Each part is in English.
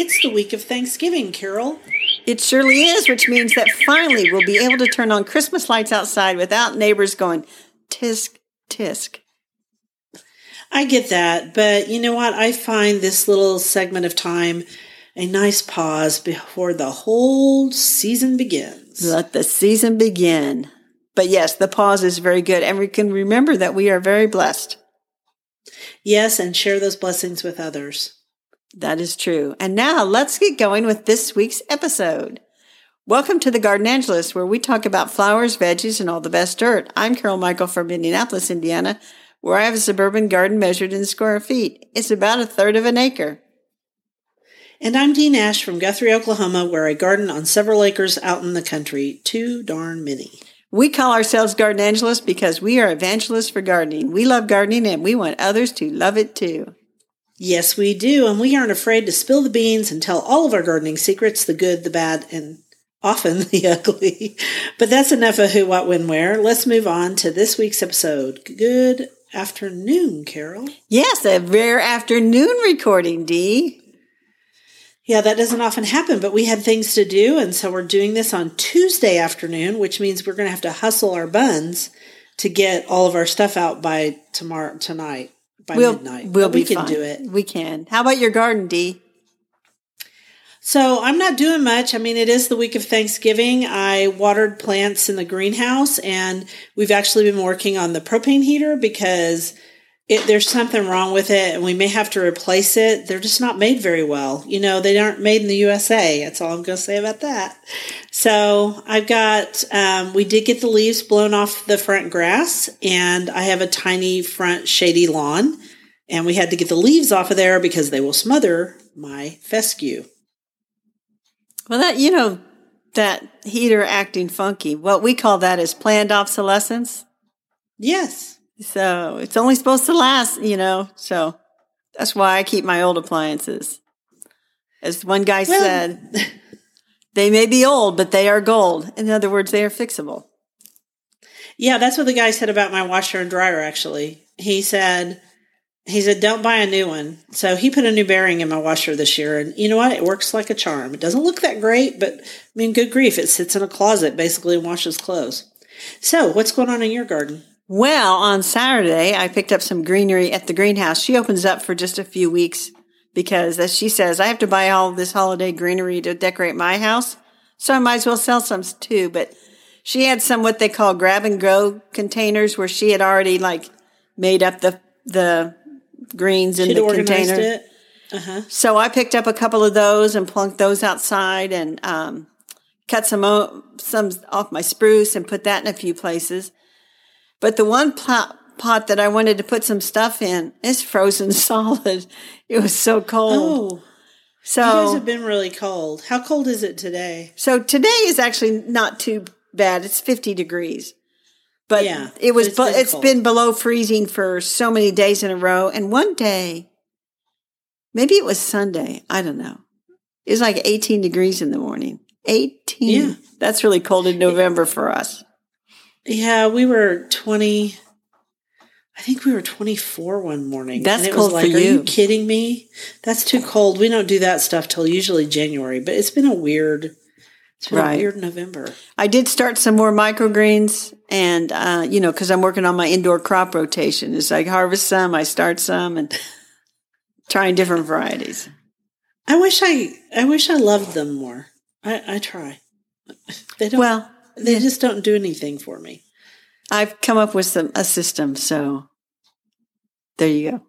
It's the week of Thanksgiving, Carol. It surely is, which means that finally we'll be able to turn on Christmas lights outside without neighbors going tisk, tisk. I get that, but you know what? I find this little segment of time a nice pause before the whole season begins. Let the season begin. But yes, the pause is very good. And we can remember that we are very blessed. Yes, and share those blessings with others. That is true. And now let's get going with this week's episode. Welcome to the Gardenangelist, where we talk about flowers, veggies, and all the best dirt. I'm Carol Michel from Indianapolis, Indiana, where I have a suburban garden measured in square feet. It's about a third of an acre. And I'm Dee Nash from Guthrie, Oklahoma, where I garden on several acres out in the country. Too darn many. We call ourselves Gardenangelists because we are evangelists for gardening. We love gardening and we want others to love it too. Yes, we do, and we aren't afraid to spill the beans and tell all of our gardening secrets the good, the bad, and often the ugly. But that's enough of who, what, when, where. Let's move on to this week's episode. Good afternoon, Carol. Yes, a rare afternoon recording, Dee. Yeah, that doesn't often happen, but we had things to do, and so we're doing this on Tuesday afternoon, which means we're going to have to hustle our buns to get all of our stuff out by tomorrow tonight by we'll, midnight. We'll we can fine. do it. We can. How about your garden, Dee? So I'm not doing much. I mean, it is the week of Thanksgiving. I watered plants in the greenhouse, and we've actually been working on the propane heater because it, there's something wrong with it, and we may have to replace it. They're just not made very well. You know, they aren't made in the USA. That's all I'm going to say about that. So I've got. Um, we did get the leaves blown off the front grass, and I have a tiny front shady lawn, and we had to get the leaves off of there because they will smother my fescue. Well, that, you know, that heater acting funky, what we call that is planned obsolescence. Yes. So it's only supposed to last, you know, so that's why I keep my old appliances. As one guy well, said, they may be old, but they are gold. In other words, they are fixable. Yeah, that's what the guy said about my washer and dryer, actually. He said, he said, don't buy a new one. So he put a new bearing in my washer this year. And you know what? It works like a charm. It doesn't look that great, but I mean, good grief. It sits in a closet basically and washes clothes. So what's going on in your garden? Well, on Saturday, I picked up some greenery at the greenhouse. She opens up for just a few weeks because, as she says, I have to buy all this holiday greenery to decorate my house. So I might as well sell some too. But she had some what they call grab and go containers where she had already like made up the, the greens in She'd the container. It. Uh-huh. So I picked up a couple of those and plunked those outside and um, cut some o- some off my spruce and put that in a few places. But the one pot, pot that I wanted to put some stuff in is frozen solid. It was so cold. Oh. So you guys have been really cold. How cold is it today? So today is actually not too bad. It's 50 degrees. But yeah, it was. But it's, been, it's been below freezing for so many days in a row. And one day, maybe it was Sunday. I don't know. It was like 18 degrees in the morning. 18. Yeah, that's really cold in November for us. Yeah, we were 20. I think we were 24 one morning. That's and it cold was like, for Are you. you kidding me? That's too cold. We don't do that stuff till usually January. But it's been a weird it's been right. a weird November. I did start some more microgreens, and uh, you know, because I'm working on my indoor crop rotation. It's like harvest some, I start some, and trying different varieties. I wish I, I wish I loved them more. I, I try. They don't. Well, they just don't do anything for me. I've come up with some a system, so there you go.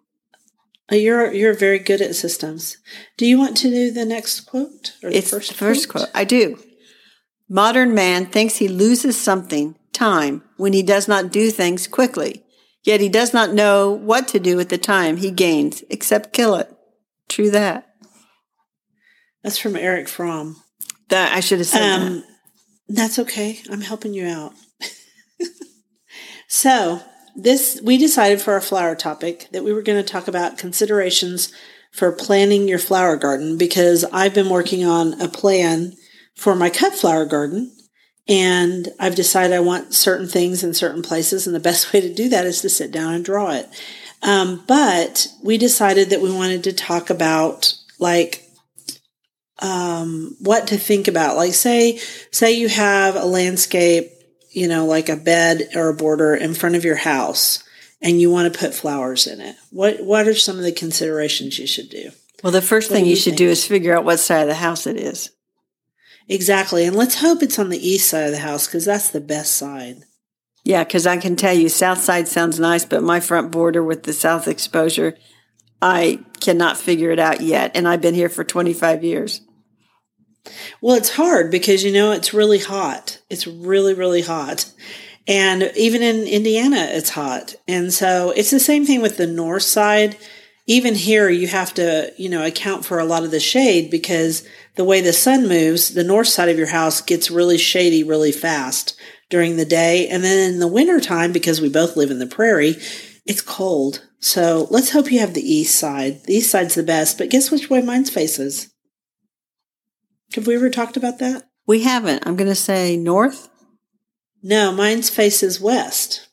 Uh, you're you're very good at systems. Do you want to do the next quote or the first the first quote? quote? I do. Modern man thinks he loses something, time, when he does not do things quickly. Yet he does not know what to do with the time he gains, except kill it. True that. That's from Erich Fromm. That I should have said um, that. That's okay. I'm helping you out. so this we decided for our flower topic that we were going to talk about considerations for planning your flower garden because I've been working on a plan for my cut flower garden. And I've decided I want certain things in certain places. And the best way to do that is to sit down and draw it. Um, but we decided that we wanted to talk about like um, what to think about. Like say, say you have a landscape, you know, like a bed or a border in front of your house and you want to put flowers in it. What, what are some of the considerations you should do? Well, the first What thing you you should do is figure out what side of the house it is. Exactly. And let's hope it's on the east side of the house because that's the best side. Yeah, because I can tell you, south side sounds nice, but my front border with the south exposure, I cannot figure it out yet. And I've been here for 25 years. Well, it's hard because you know it's really hot. It's really, really hot. And even in Indiana, it's hot. And so it's the same thing with the north side. Even here, you have to, you know, account for a lot of the shade because the way the sun moves, the north side of your house gets really shady really fast during the day. And then in the wintertime, because we both live in the prairie, it's cold. So let's hope you have the east side. The east side's the best, but guess which way mine's faces? Have we ever talked about that? We haven't. I'm going to say north. No, mine's faces west.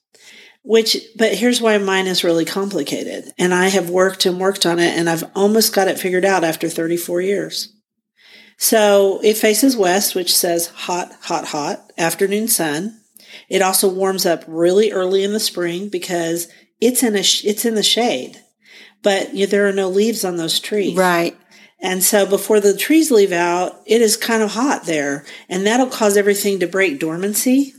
Which, but here's why mine is really complicated. And I have worked and worked on it, and I've almost got it figured out after 34 years. So it faces west, which says hot, hot, hot, afternoon sun. It also warms up really early in the spring because it's in a it's in the shade, but you, there are no leaves on those trees. Right. And so before the trees leave out, it is kind of hot there, and that'll cause everything to break dormancy.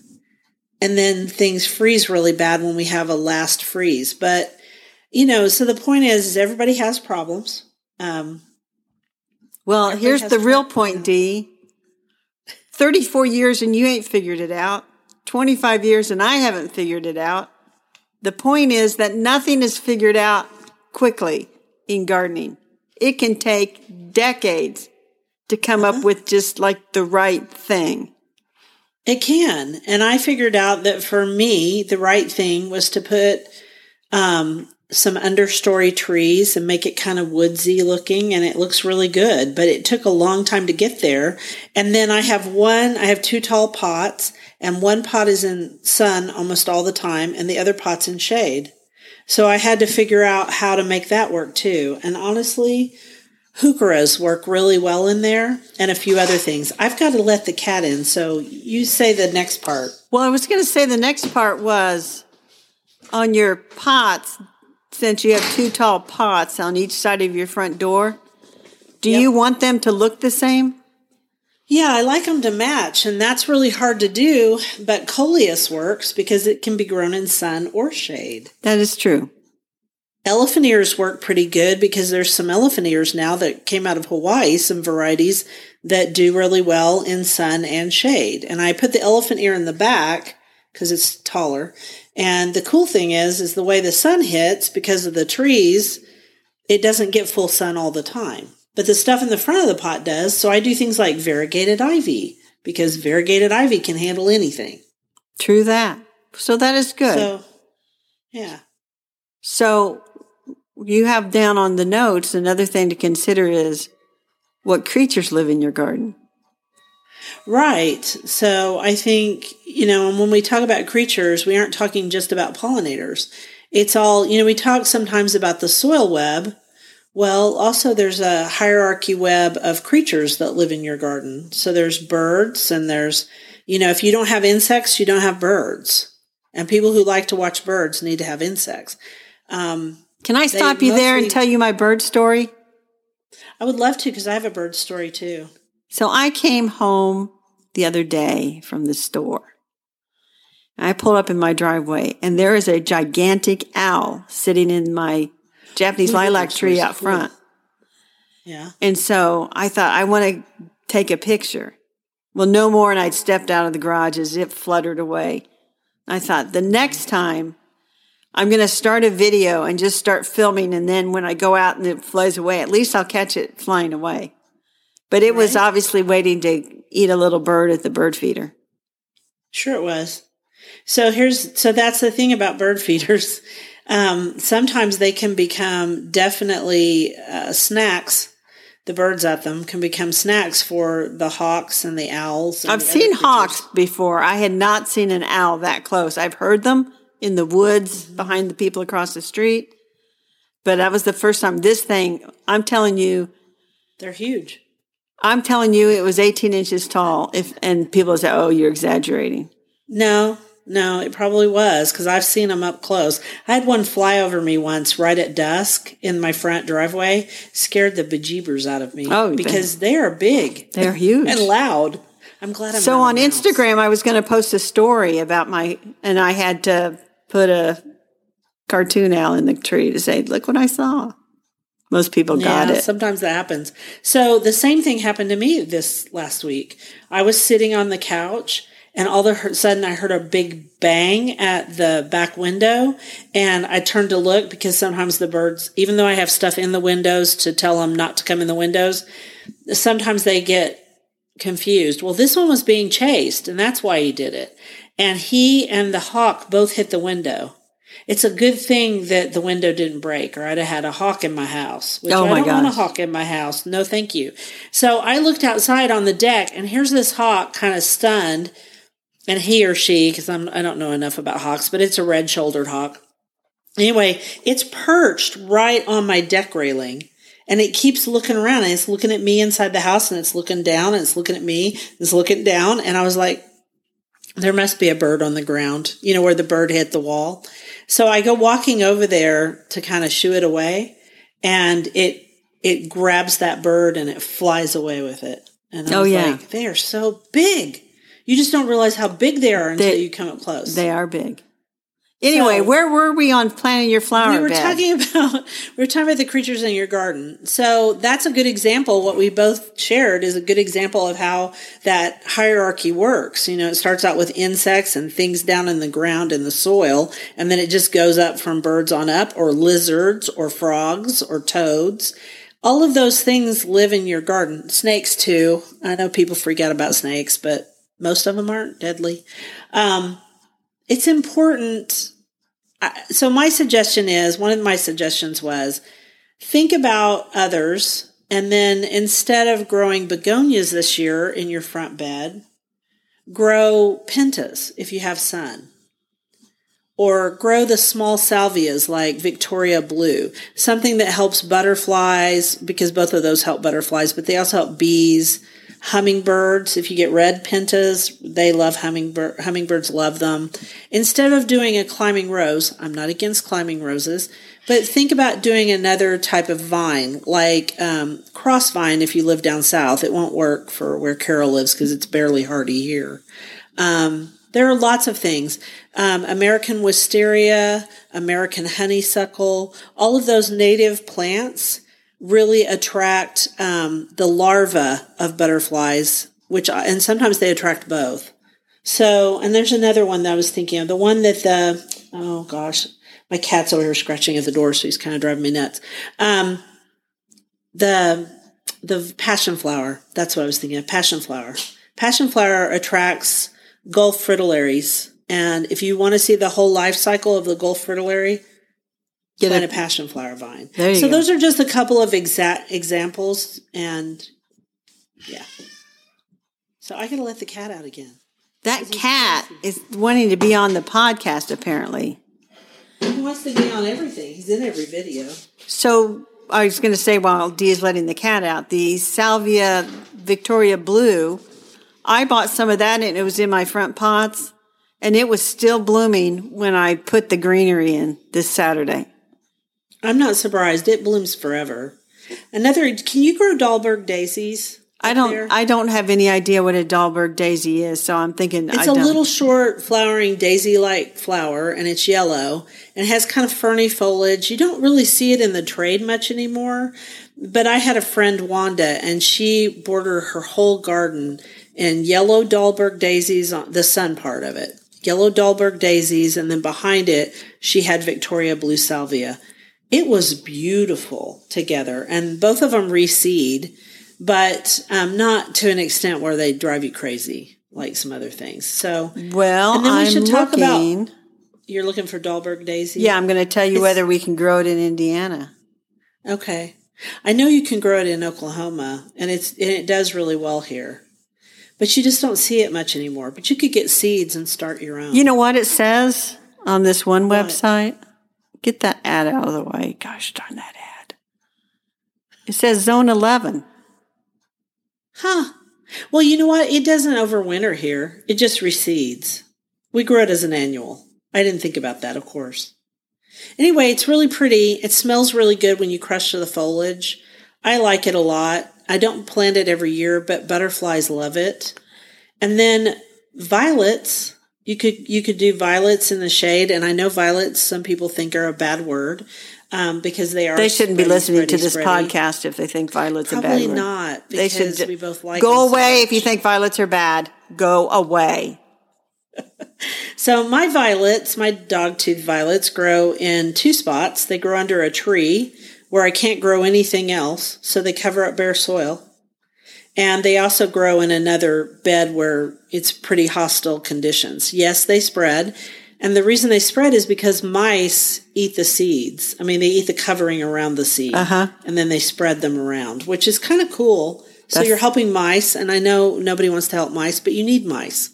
And then things freeze really bad when we have a last freeze. But, you know, so the point is, is everybody has problems. Um, Well, here's the real point, Dee. 34 years and you ain't figured it out. 25 years and I haven't figured it out. The point is that nothing is figured out quickly in gardening. It can take decades to come Uh-huh. up with just like the right thing. It can. And I figured out that for me, the right thing was to put um, some understory trees and make it kind of woodsy looking. And it looks really good. But it took a long time to get there. And then I have one, I have two tall pots, and one pot is in sun almost all the time, and the other pot's in shade. So I had to figure out how to make that work too. And honestly, heucheras work really well in there and a few other things. I've got to let the cat in. So you say the next part. Well, I was going to say the next part was on your pots, since you have two tall pots on each side of your front door, do Yep. you want them to look the same? Yeah, I like them to match, and that's really hard to do, but coleus works because it can be grown in sun or shade. That is true. Elephant ears work pretty good because there's some elephant ears now that came out of Hawaii, some varieties that do really well in sun and shade. And I put the elephant ear in the back because it's taller. And the cool thing is, is the way the sun hits because of the trees, it doesn't get full sun all the time. But the stuff in the front of the pot does. So I do things like variegated ivy because variegated ivy can handle anything. True that. So that is good. So, yeah. So you have down on the notes another thing to consider is what creatures live in your garden. Right. So I think, you know, and when we talk about creatures, we aren't talking just about pollinators. It's all, you know, we talk sometimes about the soil web. Well, also there's a hierarchy web of creatures that live in your garden. So there's birds and there's, you know, if you don't have insects, you don't have birds. And people who like to watch birds need to have insects. Um, Can I stop you there and tell you my bird story? I would love to because I have a bird story too. So I came home the other day from the store. I pulled up in my driveway and there is a gigantic owl sitting in my Japanese lilac tree out cool. front. Yeah. And so I thought I want to take a picture. Well, no more. And I'd stepped out of the garage as it fluttered away. I thought the next time I'm going to start a video and just start filming. And then when I go out and it flies away, at least I'll catch it flying away. But it was obviously waiting to eat a little bird at the bird feeder. Sure, it was. So here's so that's the thing about bird feeders. Um, sometimes they can become definitely uh, snacks. The birds at them can become snacks for the hawks and the owls. and I've the seen hawks before. I had not seen an owl that close. I've heard them in the woods behind the people across the street. But that was the first time this thing, I'm telling you, They're huge. I'm telling you, it was 18 inches tall. If and people say, "Oh, you're exaggerating." No, no, it probably was because I've seen them up close. I had one fly over me once right at dusk in my front driveway. Scared the bejeebers out of me. Oh, because they are big. They're huge and loud. I'm glad I'm so on. Instagram, I was going to post a story about my, and I had to put a cartoon owl in the tree to say, "Look what I saw." Most people got yeah, it. Sometimes that happens. So the same thing happened to me this last week. I was sitting on the couch and all of a sudden I heard a big bang at the back window and I turned to look because sometimes the birds, even though I have stuff in the windows to tell them not to come in the windows, sometimes they get confused. Well, this one was being chased and that's why he did it. And he and the hawk both hit the window. It's a good thing that the window didn't break, or I'd have had a hawk in my house. Which Oh, I don't want a hawk in my house. No, thank you. So I looked outside on the deck, and here's this hawk, kind of stunned, and he or she, because I'm I don't know enough about hawks, but it's a red-shouldered hawk. Anyway, it's perched right on my deck railing. And it keeps looking around and it's looking at me inside the house and it's looking down and it's looking at me, and it's looking down. And I was like, there must be a bird on the ground, you know, where the bird hit the wall. So I go walking over there to kind of shoo it away and it, it grabs that bird and it flies away with it. And I Oh, was yeah. like, they are so big. You just don't realize how big they are until They- you come up close. They are big. Anyway, So- where were we on planting your flower we were bed? talking about we were talking about the creatures in your garden. So that's a good example. What we both shared is a good example of how that hierarchy works. You know, it starts out with insects and things down in the ground in the soil, and then it just goes up from birds on up, or lizards, or frogs, or toads. All of those things live in your garden. Snakes too. I know people freak out about snakes, but most of them aren't deadly. Um, it's important. So my suggestion is one of my suggestions was think about others and then instead of growing begonias this year in your front bed, grow pentas if you have sun. Or grow the small salvias like Victoria Blue, something that helps butterflies because both of those help butterflies, but they also help bees, hummingbirds. If you get red pentas, they love hummingbird. Hummingbirds love them. Instead of doing a climbing rose, I'm not against climbing roses, but think about doing another type of vine, like um, cross vine. If you live down south, it won't work for where Carol lives because it's barely hardy here. Um, there are lots of things. Um, American wisteria, American honeysuckle, all of those native plants really attract um, the larva of butterflies, which and sometimes they attract both. So, and there's another one that I was thinking of, the one that the oh gosh, my cat's over here scratching at the door, so he's kind of driving me nuts. Um, the the passion flower. That's what I was thinking of. Passion flower. Passion flower attracts Gulf fritillaries, and if you want to see the whole life cycle of the Gulf fritillary, Get plant a- a passion flower vine. There you so go. those are just a couple of exact examples, and yeah. So I gotta let the cat out again. that cat is wanting to be on the podcast, apparently. He wants to be on everything. He's in every video. So I was going to say while Dee is letting the cat out, the Salvia Victoria Blue, I bought some of that and it was in my front pots and it was still blooming when I put the greenery in this Saturday. I'm not surprised. It blooms forever. Another. Can you grow Dahlberg daisies? I don't there? I don't have any idea what a Dahlberg daisy is, so I'm thinking It's I a don't. little short flowering daisy like flower and it's yellow and it has kind of ferny foliage. You don't really see it in the trade much anymore. But I had a friend, Wanda, and she bordered her whole garden in yellow Dahlberg daisies on the sun part of it. Yellow Dahlberg daisies, and then behind it, she had Victoria Blue Salvia. It was beautiful together, and both of them reseed, but um, not to an extent where they drive you crazy like some other things. So well, And then we I'm should talk about- looking. you're looking for Dahlberg daisy? yeah, I'm going to tell you It's- whether we can grow it in Indiana. Okay. I know you can grow it in Oklahoma, and it's and it does really well here, but you just don't see it much anymore. But you could get seeds and start your own. You know what it says on this one What? website? Get that out of the way. Gosh darn that ad. It says zone 11. Huh. Well, you know what? It doesn't overwinter here. It just recedes. We grow it as an annual. I didn't think about that, of course. Anyway, it's really pretty. It smells really good when you crush the foliage. I like it a lot. I don't plant it every year, but butterflies love it. And then violets, you could you could do violets in the shade, and I know violets some people think are a bad word um, because they are. They shouldn't be spready, listening to this spready. podcast if they think violets are Probably bad. word. not. They Because should we both like go so away much. if you think violets are bad. Go away. So my violets, my dog-tooth violets, grow in two spots. They grow under a tree where I can't grow anything else, so they cover up bare soil. And they also grow in another bed where it's pretty hostile conditions. Yes, they spread. And the reason they spread is because mice eat the seeds. I mean, they eat the covering around the seed. Uh-huh. And then they spread them around, which is kind of cool. So That's- you're helping mice. And I know nobody wants to help mice, but you need mice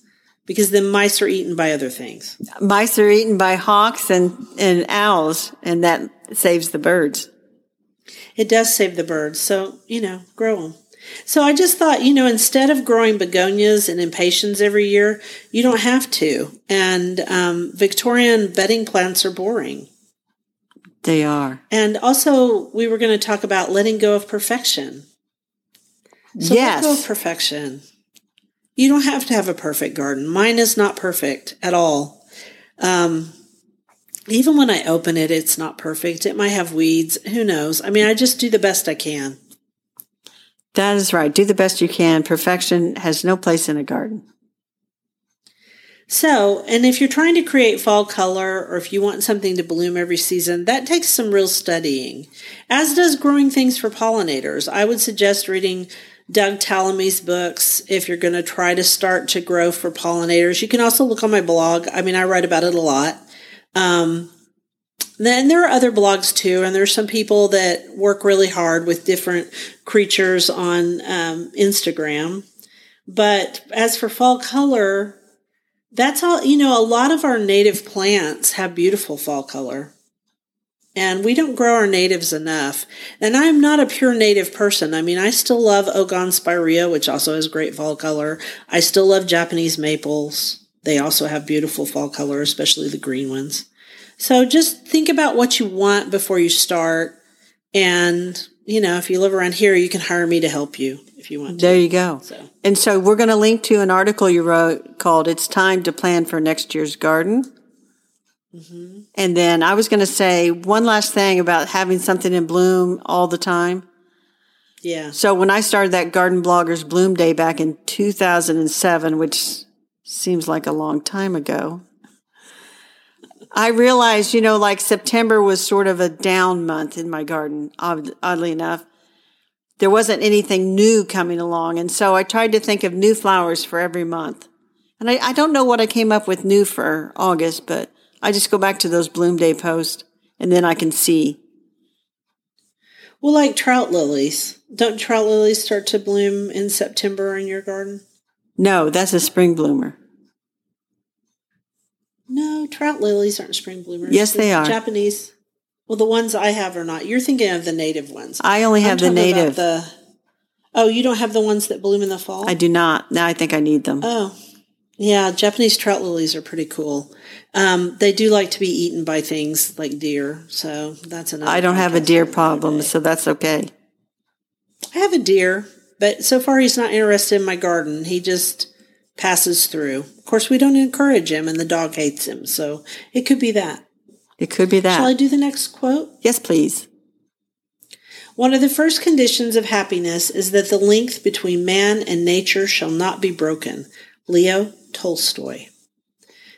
because then mice are eaten by other things. Mice are eaten by hawks and, and owls, and that saves the birds. It does save the birds. So, you know, grow them. So I just thought, you know, instead of growing begonias and impatiens every year, you don't have to. And um, Victorian bedding plants are boring. They are. And also, we were going to talk about letting go of perfection. So let go of yes. perfection. You don't have to have a perfect garden. Mine is not perfect at all. Um, even when I open it, it's not perfect. It might have weeds. Who knows? I mean, I just do the best I can. That is right. Do the best you can. Perfection has no place in a garden. So, and if you're trying to create fall color or if you want something to bloom every season, that takes some real studying, as does growing things for pollinators. I would suggest reading Doug Tallamy's books if you're going to try to start to grow for pollinators. You can also look on my blog. I mean, I write about it a lot. Um, then there are other blogs too, and there's some people that work really hard with different creatures on um, Instagram. But as for fall color, that's all, you know, a lot of our native plants have beautiful fall color. And we don't grow our natives enough. And I'm not a pure native person. I mean, I still love Ogon spirea, which also has great fall color. I still love Japanese maples. They also have beautiful fall color, especially the green ones. So just think about what you want before you start. And, you know, if you live around here, you can hire me to help you if you want to. There you go. So. And so we're going to link to an article you wrote called It's Time to Plan for Next Year's Garden. Mm-hmm. And then I was going to say one last thing about having something in bloom all the time. Yeah. So when I started that Garden Bloggers Bloom Day back in 2007, which seems like a long time ago, I realized, you know, like September was sort of a down month in my garden, oddly enough. There wasn't anything new coming along. And so I tried to think of new flowers for every month. And I, I don't know what I came up with new for August, but I just go back to those Bloom Day posts and then I can see. Well, like trout lilies. Don't trout lilies start to bloom in September in your garden? No, that's a spring bloomer. No, trout lilies aren't spring bloomers. Yes, they The are. Japanese. Well, the ones I have are not. You're thinking of the native ones. I only I'm have the talking about native. The, oh, you don't have the ones that bloom in the fall? I do not. Now I think I need them. Oh, yeah. Japanese trout lilies are pretty cool. Um, they do like to be eaten by things like deer. So that's another. I don't have a deer problem, so that's okay. I have a deer, but so far he's not interested in my garden. He just passes through. Of course, we don't encourage him, and the dog hates him. So it could be that. It could be that. Shall I do the next quote? Yes, please. One of the first conditions of happiness is that the link between man and nature shall not be broken. Leo Tolstoy.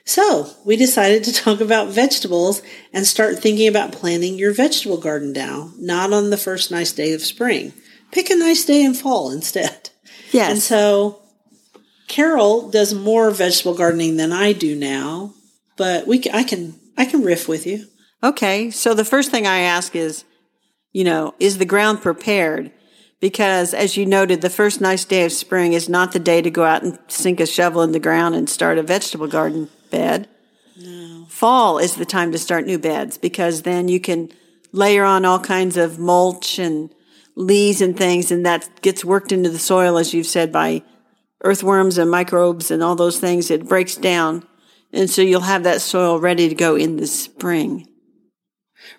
So, we decided to talk about vegetables and start thinking about planting your vegetable garden now, not on the first nice day of spring. Pick a nice day in fall instead. Yes. And so, Carol does more vegetable gardening than I do now, but we I can I can riff with you. Okay. So the first thing I ask is, you know, is the ground prepared? Because as you noted, the first nice day of spring is not the day to go out and sink a shovel in the ground and start a vegetable garden bed. No. Fall is the time to start new beds because then you can layer on all kinds of mulch and leaves and things, and that gets worked into the soil, as you've said, by earthworms and microbes and all those things. It breaks down. And so you'll have that soil ready to go in the spring.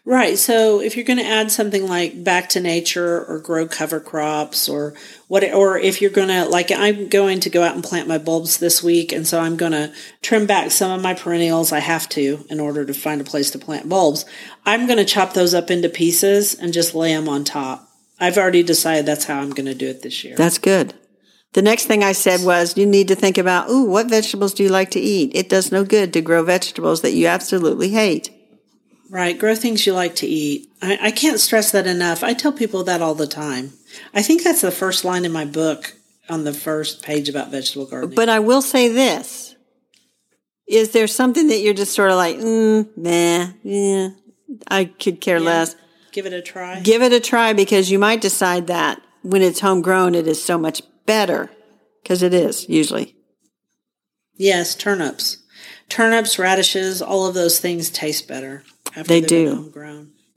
Right. So if you're going to add something like back to nature or grow cover crops or what, or if you're going to, like, I'm going to go out and plant my bulbs this week. And so I'm going to trim back some of my perennials. I have to in order to find a place to plant bulbs. I'm going to chop those up into pieces and just lay them on top. I've already decided that's how I'm going to do it this year. That's good. The next thing I said was you need to think about, ooh, what vegetables do you like to eat? It does no good to grow vegetables that you absolutely hate. Right. Grow things you like to eat. I, I, can't stress that enough. I tell people that all the time. I think that's the first line in my book on the first page about vegetable gardening. But I will say this. Is there something that you're just sort of like, mm, nah, yeah, I could care yeah. less? Give it a try. Give it a try because you might decide that when it's homegrown, it is so much better because it is usually. Yes, turnips. Turnips, radishes, all of those things taste better they do.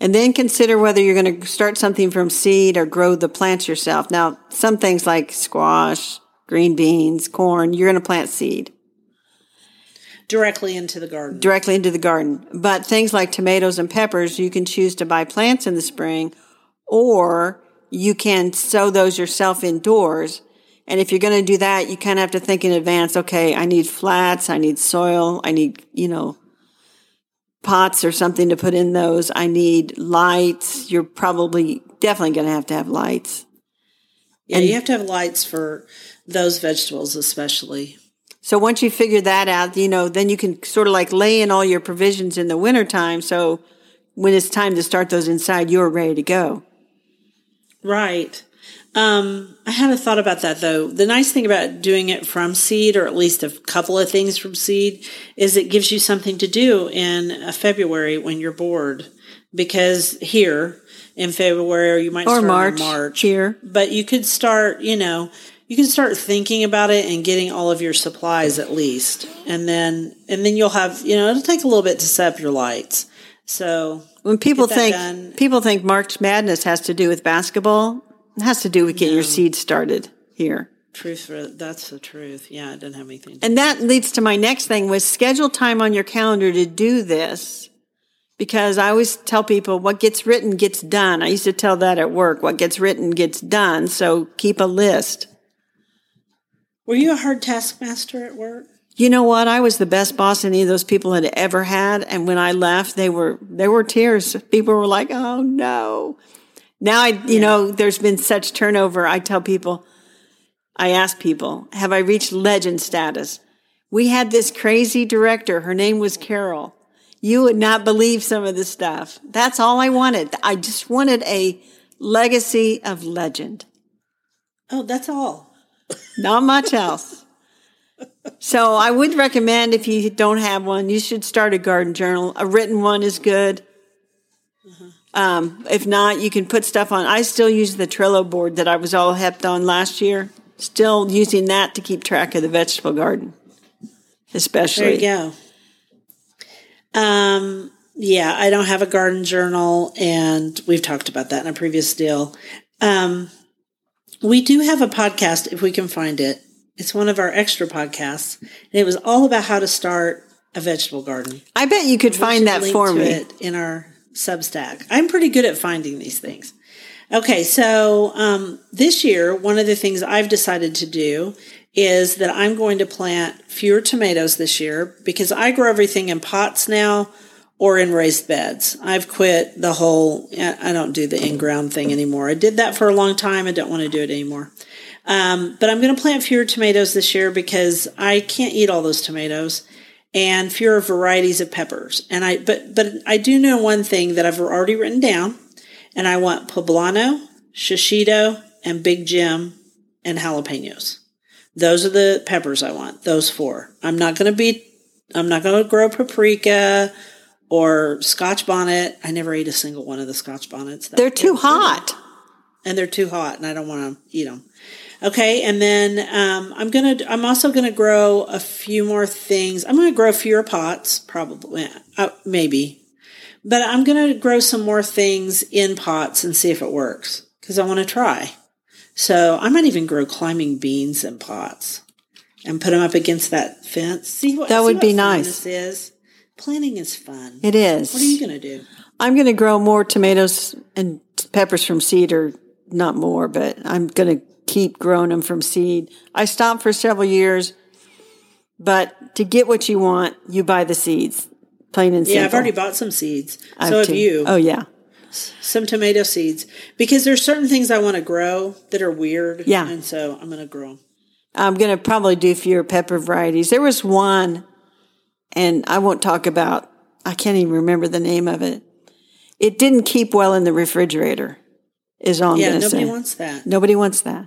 And then consider whether you're going to start something from seed or grow the plants yourself. Now, some things like squash, green beans, corn, you're going to plant seed. Directly into the garden. Directly into the garden. But things like tomatoes and peppers, you can choose to buy plants in the spring or you can sow those yourself indoors. And if you're going to do that, you kind of have to think in advance, okay, I need flats, I need soil, I need, you know, pots or something to put in those. I need lights. You're probably definitely going to have to have lights. Yeah, and you have to have lights for those vegetables, especially. So once you figure that out, you know, then you can sort of like lay in all your provisions in the wintertime. So when it's time to start those inside, you're ready to go. Right. Um, I had a thought about that though. The nice thing about doing it from seed, or at least a couple of things from seed, is it gives you something to do in uh, February when you're bored. Because here in February, or you might or start March, March here, but you could start, you know, you can start thinking about it and getting all of your supplies at least, and then and then you'll have, you know, it'll take a little bit to set up your lights. So when people think done. people think March Madness has to do with basketball, it has to do with getting your seed started here. Truth, that's the truth. Yeah, it doesn't have anything. and that leads to my next thing was schedule time on your calendar to do this because I always tell people what gets written gets done. I used to tell that at work. What gets written gets done. So keep a list. Were you a hard taskmaster at work? You know what? I was the best boss any of those people had ever had. And when I left, they were, there were tears. People were like, oh no. Now I, you yeah. know, there's been such turnover. I tell people, I ask people, have I reached legend status? We had this crazy director. Her name was Carol. You would not believe some of the stuff. That's all I wanted. I just wanted a legacy of legend. Oh, that's all. Not much else. so I would recommend if you don't have one, you should start a garden journal. A written one is good. Uh-huh. Um, if not, you can put stuff on. I still use the Trello board that I was all hepped on last year. Still using that to keep track of the vegetable garden, especially. There you go. Um, yeah, I don't have a garden journal, and we've talked about that in a previous deal. Um, we do have a podcast if we can find it. It's one of our extra podcasts, and it was all about how to start a vegetable garden. I bet you could find that for me in our Substack. I'm pretty good at finding these things. Okay, so um, this year, one of the things I've decided to do is that I'm going to plant fewer tomatoes this year because I grow everything in pots now or in raised beds. I've quit the whole, I don't do the in ground thing anymore. I did that for a long time. I don't want to do it anymore. Um, but I'm going to plant fewer tomatoes this year because I can't eat all those tomatoes and fewer varieties of peppers. And I, but, but I do know one thing that I've already written down and I want poblano, shishito, and big Jim and jalapenos. Those are the peppers I want. Those four. I'm not going to be, I'm not going to grow paprika or scotch bonnet. I never ate a single one of the scotch bonnets. They're too hot. And they're too hot and I don't want to eat them. Okay, and then um, I'm gonna. I'm also gonna grow a few more things. I'm gonna grow fewer pots, probably, uh, maybe, but I'm gonna grow some more things in pots and see if it works. because I want to try. So I might even grow climbing beans in pots and put them up against that fence. See what That see would what be nice. This is planting is fun. It is. What are you to do? I'm to grow more tomatoes and peppers from seed, or not more, but I'm going to keep growing them from seed. I stopped for several years, but to get what you want, you buy the seeds. Plain and simple. Yeah, I've already bought some seeds. I so have too. you. Oh yeah, Some tomato seeds because there's certain things I want to grow that are weird. Yeah. and so I'm going to grow them. I'm going to probably do fewer pepper varieties. There was one, and I won't talk about. I can't even remember the name of it. It didn't keep well in the refrigerator. Is all I'm Yeah, nobody say. wants that. Nobody wants that.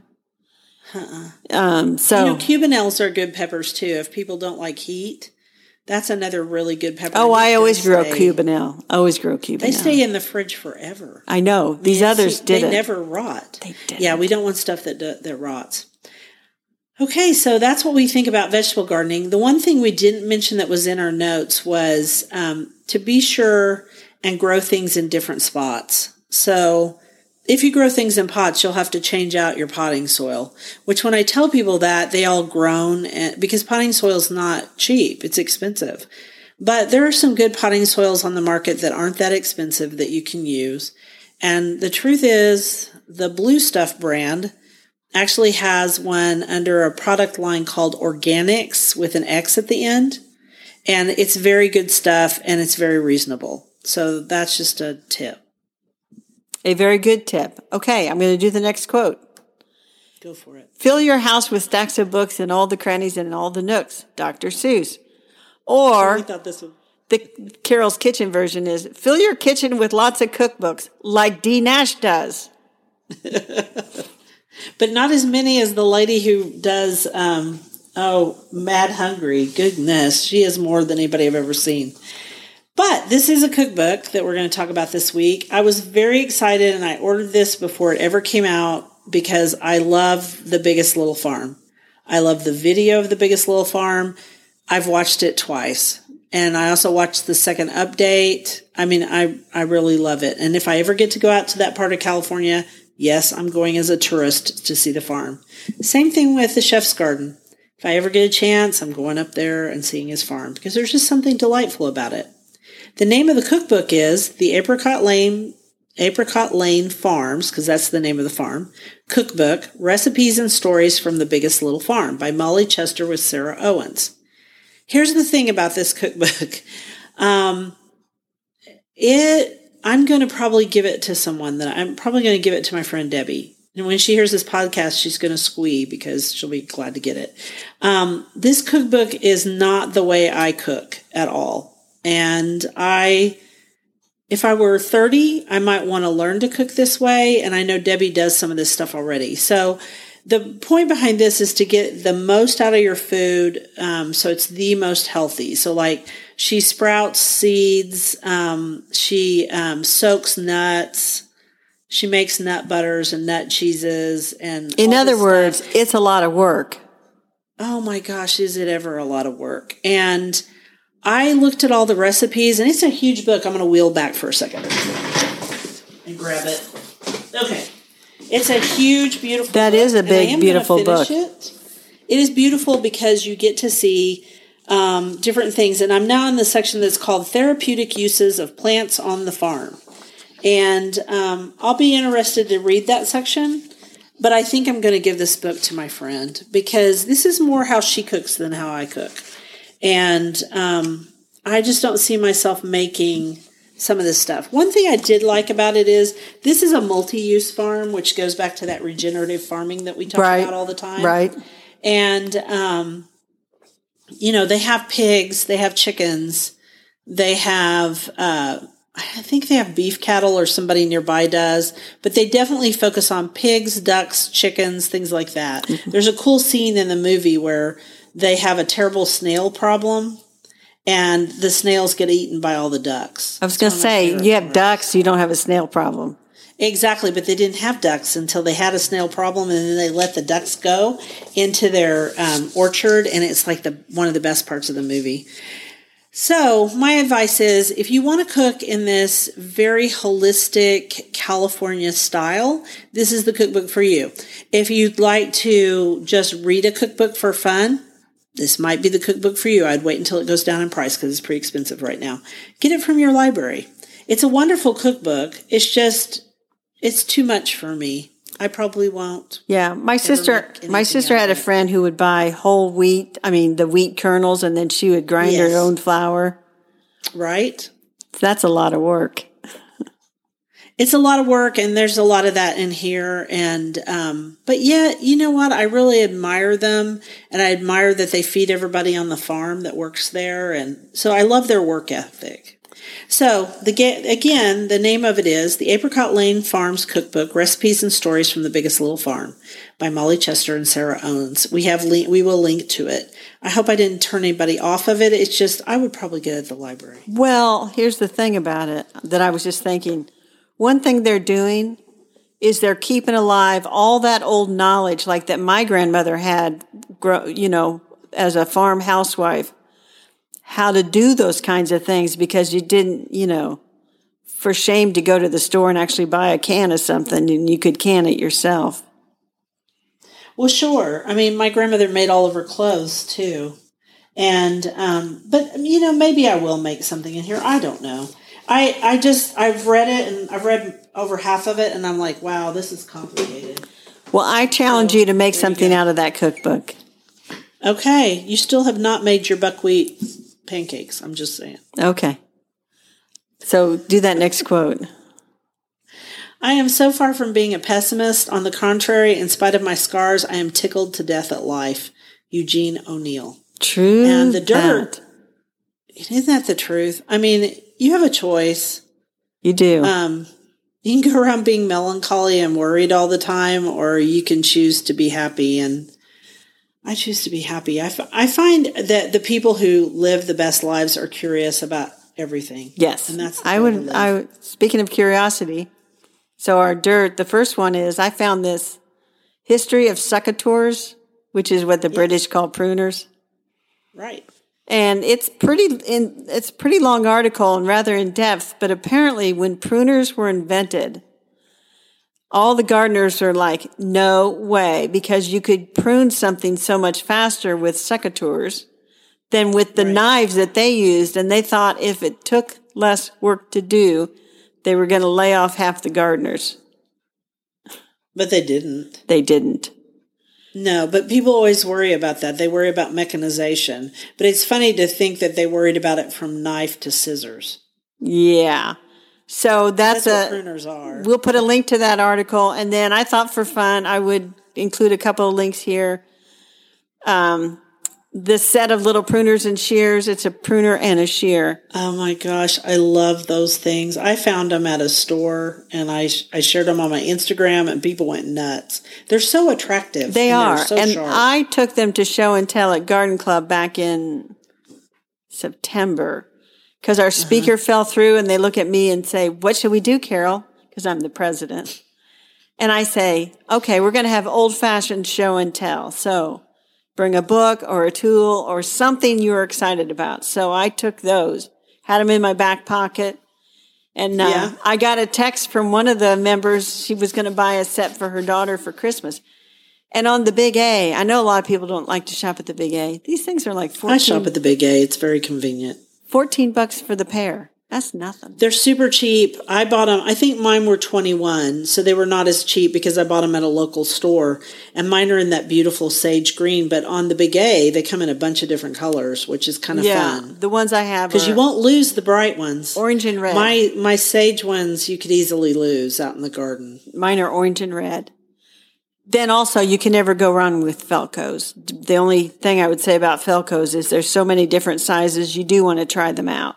Um, so You know, Cubanelles are good peppers too. If people don't like heat, that's another really good pepper. Oh, I always grow stay- Cubanelle. Always grow Cubanelle. They stay in the fridge forever. I know these others didn't. They never rot. They didn't. Yeah, we don't want stuff that that rots. Okay, so that's what we think about vegetable gardening. The one thing we didn't mention that was in our notes was um, to be sure and grow things in different spots. So if you grow things in pots, you'll have to change out your potting soil. Which, when I tell people that, they all groan and, because potting soil is not cheap; it's expensive. But there are some good potting soils on the market that aren't that expensive that you can use. And the truth is, the Blue Stuff brand actually has one under a product line called Organics with an X at the end. And it's very good stuff and it's very reasonable. So that's just a tip. A very good tip. Okay, I'm going to do the next quote. Go for it. Fill your house with stacks of books in all the crannies and in all the nooks. Dr. Seuss. Or I thought this one. the Carol's Kitchen version is fill your kitchen with lots of cookbooks like Dee Nash does. But not as many as the lady who does, um, oh, Mad Hungry. Goodness, she is more than anybody I've ever seen. But this is a cookbook that we're going to talk about this week. I was very excited and I ordered this before it ever came out because I love The Biggest Little Farm. I love the video of The Biggest Little Farm. I've watched it twice. And I also watched the second update. I mean, I, I really love it. And if I ever get to go out to that part of California, yes, I'm going as a tourist to see the farm. Same thing with the chef's garden. If I ever get a chance, I'm going up there and seeing his farm because there's just something delightful about it. The name of the cookbook is The Apricot Lane Apricot Lane Farms, because that's the name of the farm, cookbook, Recipes and Stories from the Biggest Little Farm by Molly Chester with Sarah Owens. Here's the thing about this cookbook. Um, it, I'm going to probably give it to someone that I'm probably going to give it to my friend Debbie. And when she hears this podcast, she's going to squee because she'll be glad to get it. Um, this cookbook is not the way I cook at all. And I, if I were 30, I might want to learn to cook this way. And I know Debbie does some of this stuff already. So the point behind this is to get the most out of your food. Um, so it's the most healthy. So like she sprouts seeds. Um, she, um, soaks nuts. She makes nut butters and nut cheeses and In other words, stuff. it's a lot of work. Oh my gosh, is it ever a lot of work? And I looked at all the recipes, and it's a huge book. I'm going to wheel back for a second and grab it. Okay. It's a huge, beautiful That book, is a big, beautiful book. It. it is beautiful because you get to see um, different things. And I'm now in the section that's called Therapeutic Uses of Plants on the Farm. And um, I'll be interested to read that section. But I think I'm going to give this book to my friend because this is more how she cooks than how I cook. And um, I just don't see myself making some of this stuff. One thing I did like about it is this is a multi use farm, which goes back to that regenerative farming that we talk Right. about all the time. Right. And, um, you know, they have pigs, they have chickens, they have, uh, I think they have beef cattle or somebody nearby does, but they definitely focus on pigs, ducks, chickens, things like that. There's a cool scene in the movie where they have a terrible snail problem and the snails get eaten by all the ducks. I was going to It's one of my say, you have ducks, you don't have a snail problem. Exactly, but they didn't have ducks until they had a snail problem, and then they let the ducks go into their um, orchard, and it's like the one of the best parts of the movie. So, my advice is if you want to cook in this very holistic California style, this is the cookbook for you. If you'd like to just read a cookbook for fun, this might be the cookbook for you. I'd wait until it goes down in price because it's pretty expensive right now. Get it from your library. It's a wonderful cookbook. It's just, it's too much for me. I probably won't. Yeah, my sister, my sister had a friend who would buy whole wheat. I mean, the wheat kernels, and then she would grind Yes. her own flour. Right? That's a lot of work. It's a lot of work and there's a lot of that in here and um but yeah you know what? I really admire them and i admire that they feed everybody on the farm that works there and so i love their work ethic. So the again the name of it is the apricot lane farms cookbook recipes and stories from the biggest little farm by molly chester and sarah owens. We have link we will link to it. I hope i didn't turn anybody off of it. It's just i would probably get it at the library. Well, here's the thing about it that I was just thinking. One thing they're doing is they're keeping alive all that old knowledge, like that my grandmother had, you know, as a farm housewife, how to do those kinds of things because you didn't, you know, for shame to go to the store and actually buy a can of something and you could can it yourself. Well, sure. I mean, my grandmother made all of her clothes too. And, um, but you know, maybe I will make something in here. I don't know. I, I just, I've read it and I've read over half of it and I'm like, wow, this is complicated. Well, I challenge you to make something out of that cookbook. Okay. You still have not made your buckwheat pancakes. I'm just saying. Okay. So do that next quote. I am so far from being a pessimist. On the contrary, in spite of my scars, I am tickled to death at life. Eugene O'Neill. True. And the dirt. that. Isn't that the truth? I mean, you have a choice. You do. Um, you can go around being melancholy and worried all the time, or you can choose to be happy. And I choose to be happy. I, f- I find that the people who live the best lives are curious about everything. yes. and that's I would. I speaking of curiosity. So our dirt. The first one is I found this history of secateurs, which is what the British call pruners. right. And it's pretty in it's a pretty long article and rather in depth, but apparently when pruners were invented, all the gardeners are like, no way, because you could prune something so much faster with secateurs than with the Right. knives that they used. And they thought if it took less work to do, they were going to lay off half the gardeners. But they didn't. They didn't. No, but people always worry about that. They worry about mechanization. But it's funny to think that they worried about it from knife to scissors. Yeah. So that's, That's what a, pruners are. We'll put a link to that article. And then I thought for fun, I would include a couple of links here. Um, the set of little pruners and shears. It's a pruner and a shear. Oh my gosh, I love those things. I found them at a store and I I shared them on my Instagram and people went nuts. They're so attractive. They and are. So and sharp. I took them to show and tell at Garden Club back in September because our uh-huh. speaker fell through and they look at me and say, What should we do, Carol? Because I'm the president. And I say, Okay, we're going to have old fashioned show and tell. So bring a book or a tool or something you're excited about. So I took those, had them in my back pocket. And uh, Yeah. I got a text from one of the members. She was going to buy a set for her daughter for Christmas. And on the Big A, I know a lot of people don't like to shop at the Big A. These things are like 14, I shop at the Big A. It's very convenient. 14 bucks for the pair. That's nothing. They're super cheap. I bought them. I think mine were 21, so they were not as cheap because I bought them at a local store. And mine are in that beautiful sage green, but on the Big A, they come in a bunch of different colors, which is kind of Yeah, fun. the ones I have Because you won't lose the bright ones. orange and red. My my sage ones you could easily lose out in the garden. Mine are orange and red. Then also, you can never go wrong with Felcos. The only thing I would say about Felcos is there's so many different sizes. You do want to try them out.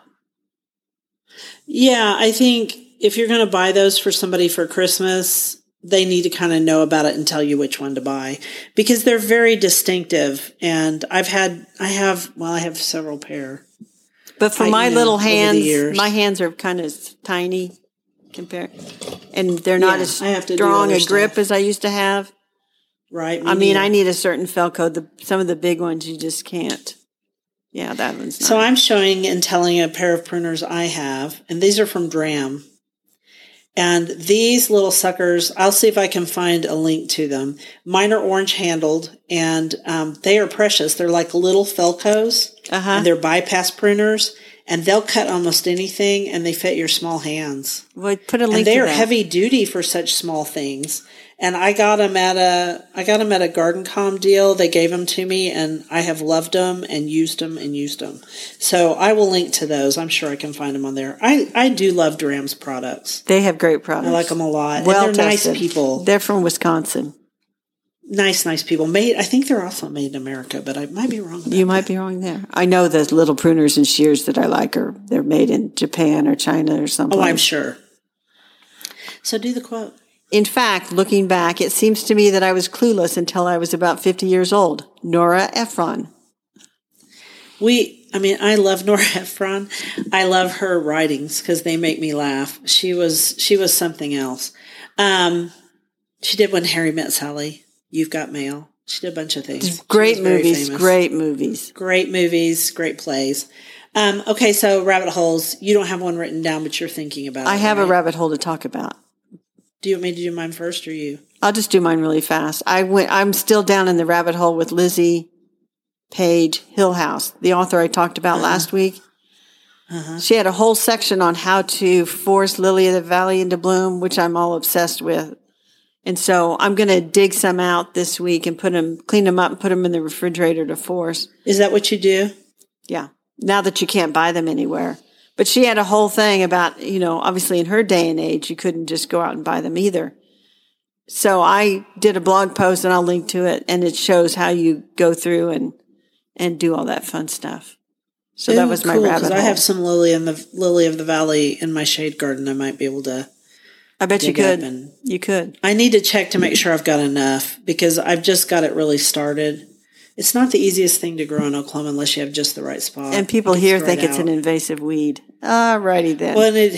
Yeah, I think if you're going to buy those for somebody for Christmas, they need to kind of know about it and tell you which one to buy because they're very distinctive. And I've had, I have, well, I have several pair. But for I- my you know, little hands, my hands are kind of tiny compared, and they're not Yeah, as I have to strong a grip stuff. as I used to have. Right? I mean. I need a certain Felco. The some of the big ones you just can't. Yeah, that one's not. So I'm showing and telling a pair of pruners I have, and these are from Dramm. And these little suckers, I'll see if I can find a link to them. Mine are orange handled, and um, they are precious. They're like little Felcos, Uh-huh. and they're bypass pruners, and they'll cut almost anything, and they fit your small hands. well, put a link And they are that. heavy duty for such small things. And I got them at a I got them at a GardenComm deal. They gave them to me, and I have loved them and used them and used them. So I will link to those. I'm sure I can find them on there. I I do love Dramm's products. They have great products. I like them a lot. Well and they're nice people. They're from Wisconsin. nice, nice people. Made. I think they're also made in America, but I might be wrong. About You might be wrong there. I know the little pruners and shears that I like are they're made in Japan or China or something. Oh, I'm sure. So do the quote. In fact, looking back, it seems to me that I was clueless until I was about 50 years old. Nora Ephron. We, I mean, I love Nora Ephron. I love her writings because they make me laugh. She was, she was something else. Um, she did when Harry met Sally. You've got mail. She did a bunch of things. Great movies, great movies. great movies, great plays. Um, okay, so rabbit holes. You don't have one written down, but you're thinking about. I it, have a rabbit hole to talk about. Do you want me to do mine first, or you? I'll just do mine really fast. I went I'm still down in the rabbit hole with Lizzie Page Hillhouse, the author I talked about uh-huh. last week. Uh-huh. She had a whole section on how to force Lily of the Valley into bloom, which I'm all obsessed with. And so I'm going to dig some out this week and put them, clean them up and put them in the refrigerator to force. Is that what you do? Yeah. Now that you can't buy them anywhere. But she had a whole thing about, you know, obviously in her day and age, you couldn't just go out and buy them either. So I did a blog post and I'll link to it and it shows how you go through and, and do all that fun stuff. So that was my cool, rabbit hole. I have some lily in the lily of the valley in my shade garden. I might be able to. I bet you could. and- You could. I need to check to make sure I've got enough because I've just got it really started. It's not the easiest thing to grow in Oklahoma unless you have just the right spot. And people here think it's an invasive weed. Alrighty then. Well, it,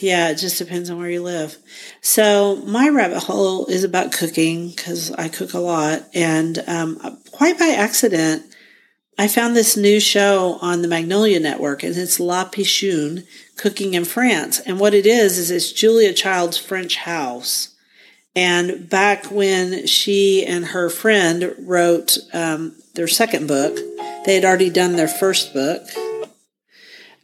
yeah, it just depends on where you live. So my rabbit hole is about cooking because I cook a lot, and um, quite by accident, I found this new show on the Magnolia Network, and it's La Pitchoune, Cooking in France. And what it is is it's Julia Child's French house. And back when she and her friend wrote um, their second book, they had already done their first book.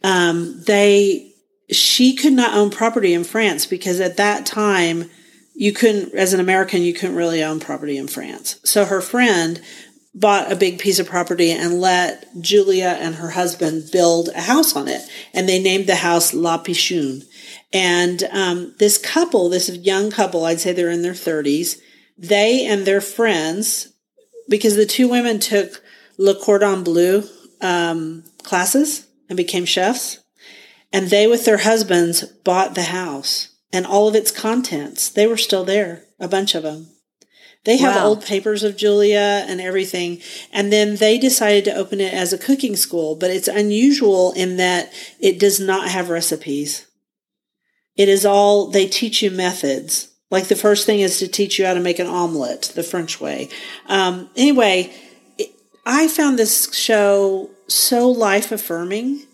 Um, they she could not own property in France because at that time you couldn't as an American you couldn't really own property in France. So her friend bought a big piece of property and let Julia and her husband build a house on it. And they named the house La Pitchoune. And um, this couple, this young couple, I'd say they're in their 30s, they and their friends, because the two women took Le Cordon Bleu um, classes and became chefs, and they, with their husbands, bought the house and all of its contents. They were still there, a bunch of them. They have Wow. old papers of Julia and everything. And then they decided to open it as a cooking school, but it's unusual in that it does not have recipes. It is all, they teach you methods. Like the first thing is to teach you how to make an omelet the French way. Um, anyway, it, I found this show so life affirming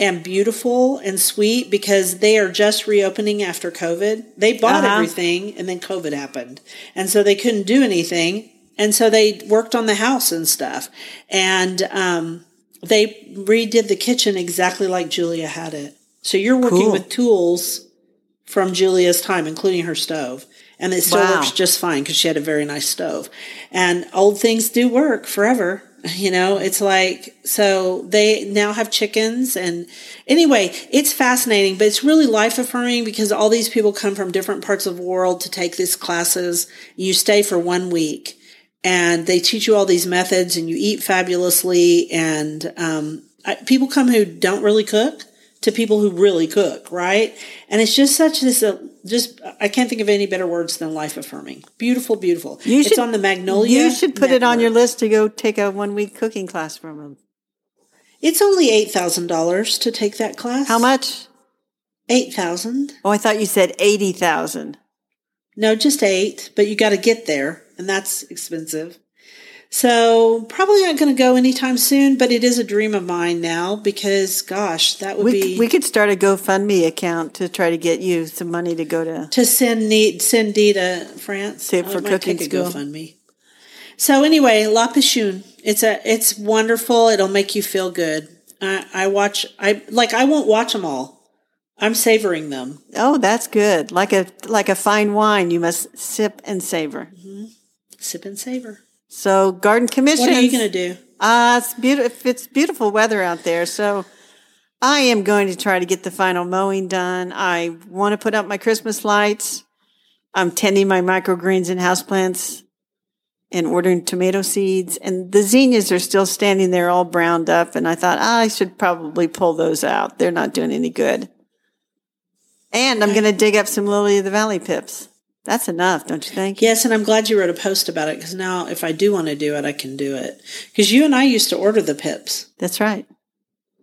and beautiful and sweet because they are just reopening after COVID. They bought Uh-huh. everything and then COVID happened. And so they couldn't do anything. And so they worked on the house and stuff. And um, they redid the kitchen exactly like Julia had it. So you're working Cool. with tools from Julia's time, including her stove. And it still Wow. works just fine because she had a very nice stove. And old things do work forever. You know, it's like, so they now have chickens. And anyway, it's fascinating, but it's really life affirming because all these people come from different parts of the world to take these classes. You stay for one week and they teach you all these methods and you eat fabulously. And um, I, people come who don't really cook to people who really cook, right? And it's just such this, uh, just I can't think of any better words than life affirming. Beautiful, beautiful. You it's should- on the Magnolia. you should put it on your list to go take a one week cooking class from them. It's only eight thousand dollars to take that class. How much? Eight thousand. Oh, I thought you said 80,000. No, just eight, but you got to get there, and that's expensive. So probably not going to go anytime soon, but it is a dream of mine now because, gosh, that would We, be we could start a GoFundMe account to try to get you some money to go to. to send Neat send Dee to France Save for might cooking take a school. GoFundMe. So anyway, La Pitchoune. It's a it's wonderful. It'll make you feel good. I, I watch. I like. I won't watch them all. I'm savoring them. Oh, that's good. Like a like a fine wine, you must sip and savor. Mm-hmm. Sip and savor. So, garden commission. What are you going to do? Uh, it's beautiful. It's beautiful weather out there, so I am going to try to get the final mowing done. I want to put up my Christmas lights. I'm tending my microgreens and houseplants and ordering tomato seeds. And the zinnias are still standing there all browned up. And I thought "Ah, I should probably pull those out. They're not doing any good. And I'm going to dig up some lily of the valley pips. That's enough, don't you think? Yes, and I'm glad you wrote a post about it because now if I do want to do it, I can do it. Because you and I used to order the pips, That's right.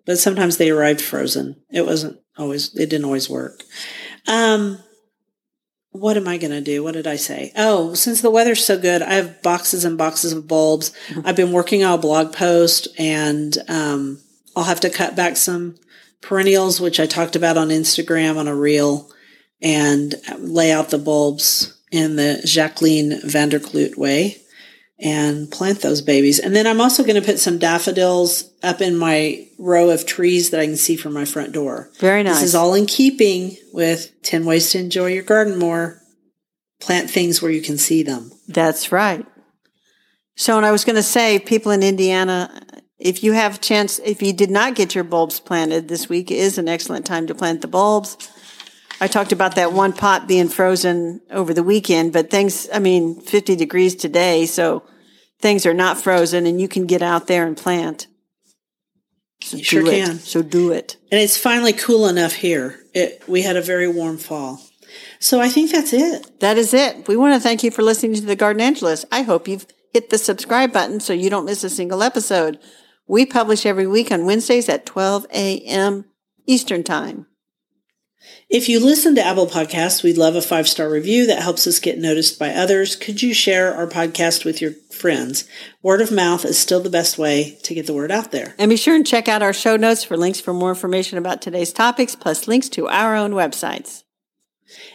but sometimes they arrived frozen. It wasn't always. It didn't always work. Um, what am I going to do? What did I say? Oh, since the weather's so good, I have boxes and boxes of bulbs. I've been working on a blog post, and um, I'll have to cut back some perennials, which I talked about on Instagram on a reel, and lay out the bulbs in the Jacqueline van der Kloot way and plant those babies. And then I'm also going to put some daffodils up in my row of trees that I can see from my front door. Very nice. This is all in keeping with 10 ways to enjoy your garden more. Plant things where you can see them. That's right. So, and I was going to say, people in Indiana, if you have a chance, if you did not get your bulbs planted this week, is an excellent time to plant the bulbs. I talked about that one pot being frozen over the weekend, but things, I mean, 50 degrees today, so things are not frozen and you can get out there and plant. So You sure do it. can. So do it. And it's finally cool enough here. It, we had a very warm fall. So I think that's it. That is it. We want to thank you for listening to the Gardenangelist. I hope you've hit the subscribe button so you don't miss a single episode. We publish every week on Wednesdays at 12 a.m. Eastern Time. If you listen to Apple Podcasts, we'd love a five star review that helps us get noticed by others. Could you share our podcast with your friends? Word of mouth is still the best way to get the word out there. And be sure and check out our show notes for links for more information about today's topics, plus links to our own websites.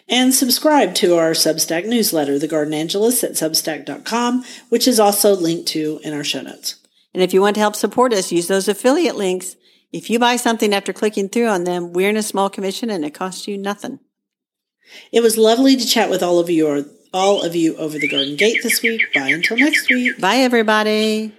And subscribe to our Substack newsletter, The Gardenangelist, at substack.com, which is also linked to in our show notes. And if you want to help support us, use those affiliate links. If you buy something after clicking through on them, we're in a small commission and it costs you nothing. It was lovely to chat with all of you, or all of you over the Garden Gate this week. Bye until next week. Bye, everybody.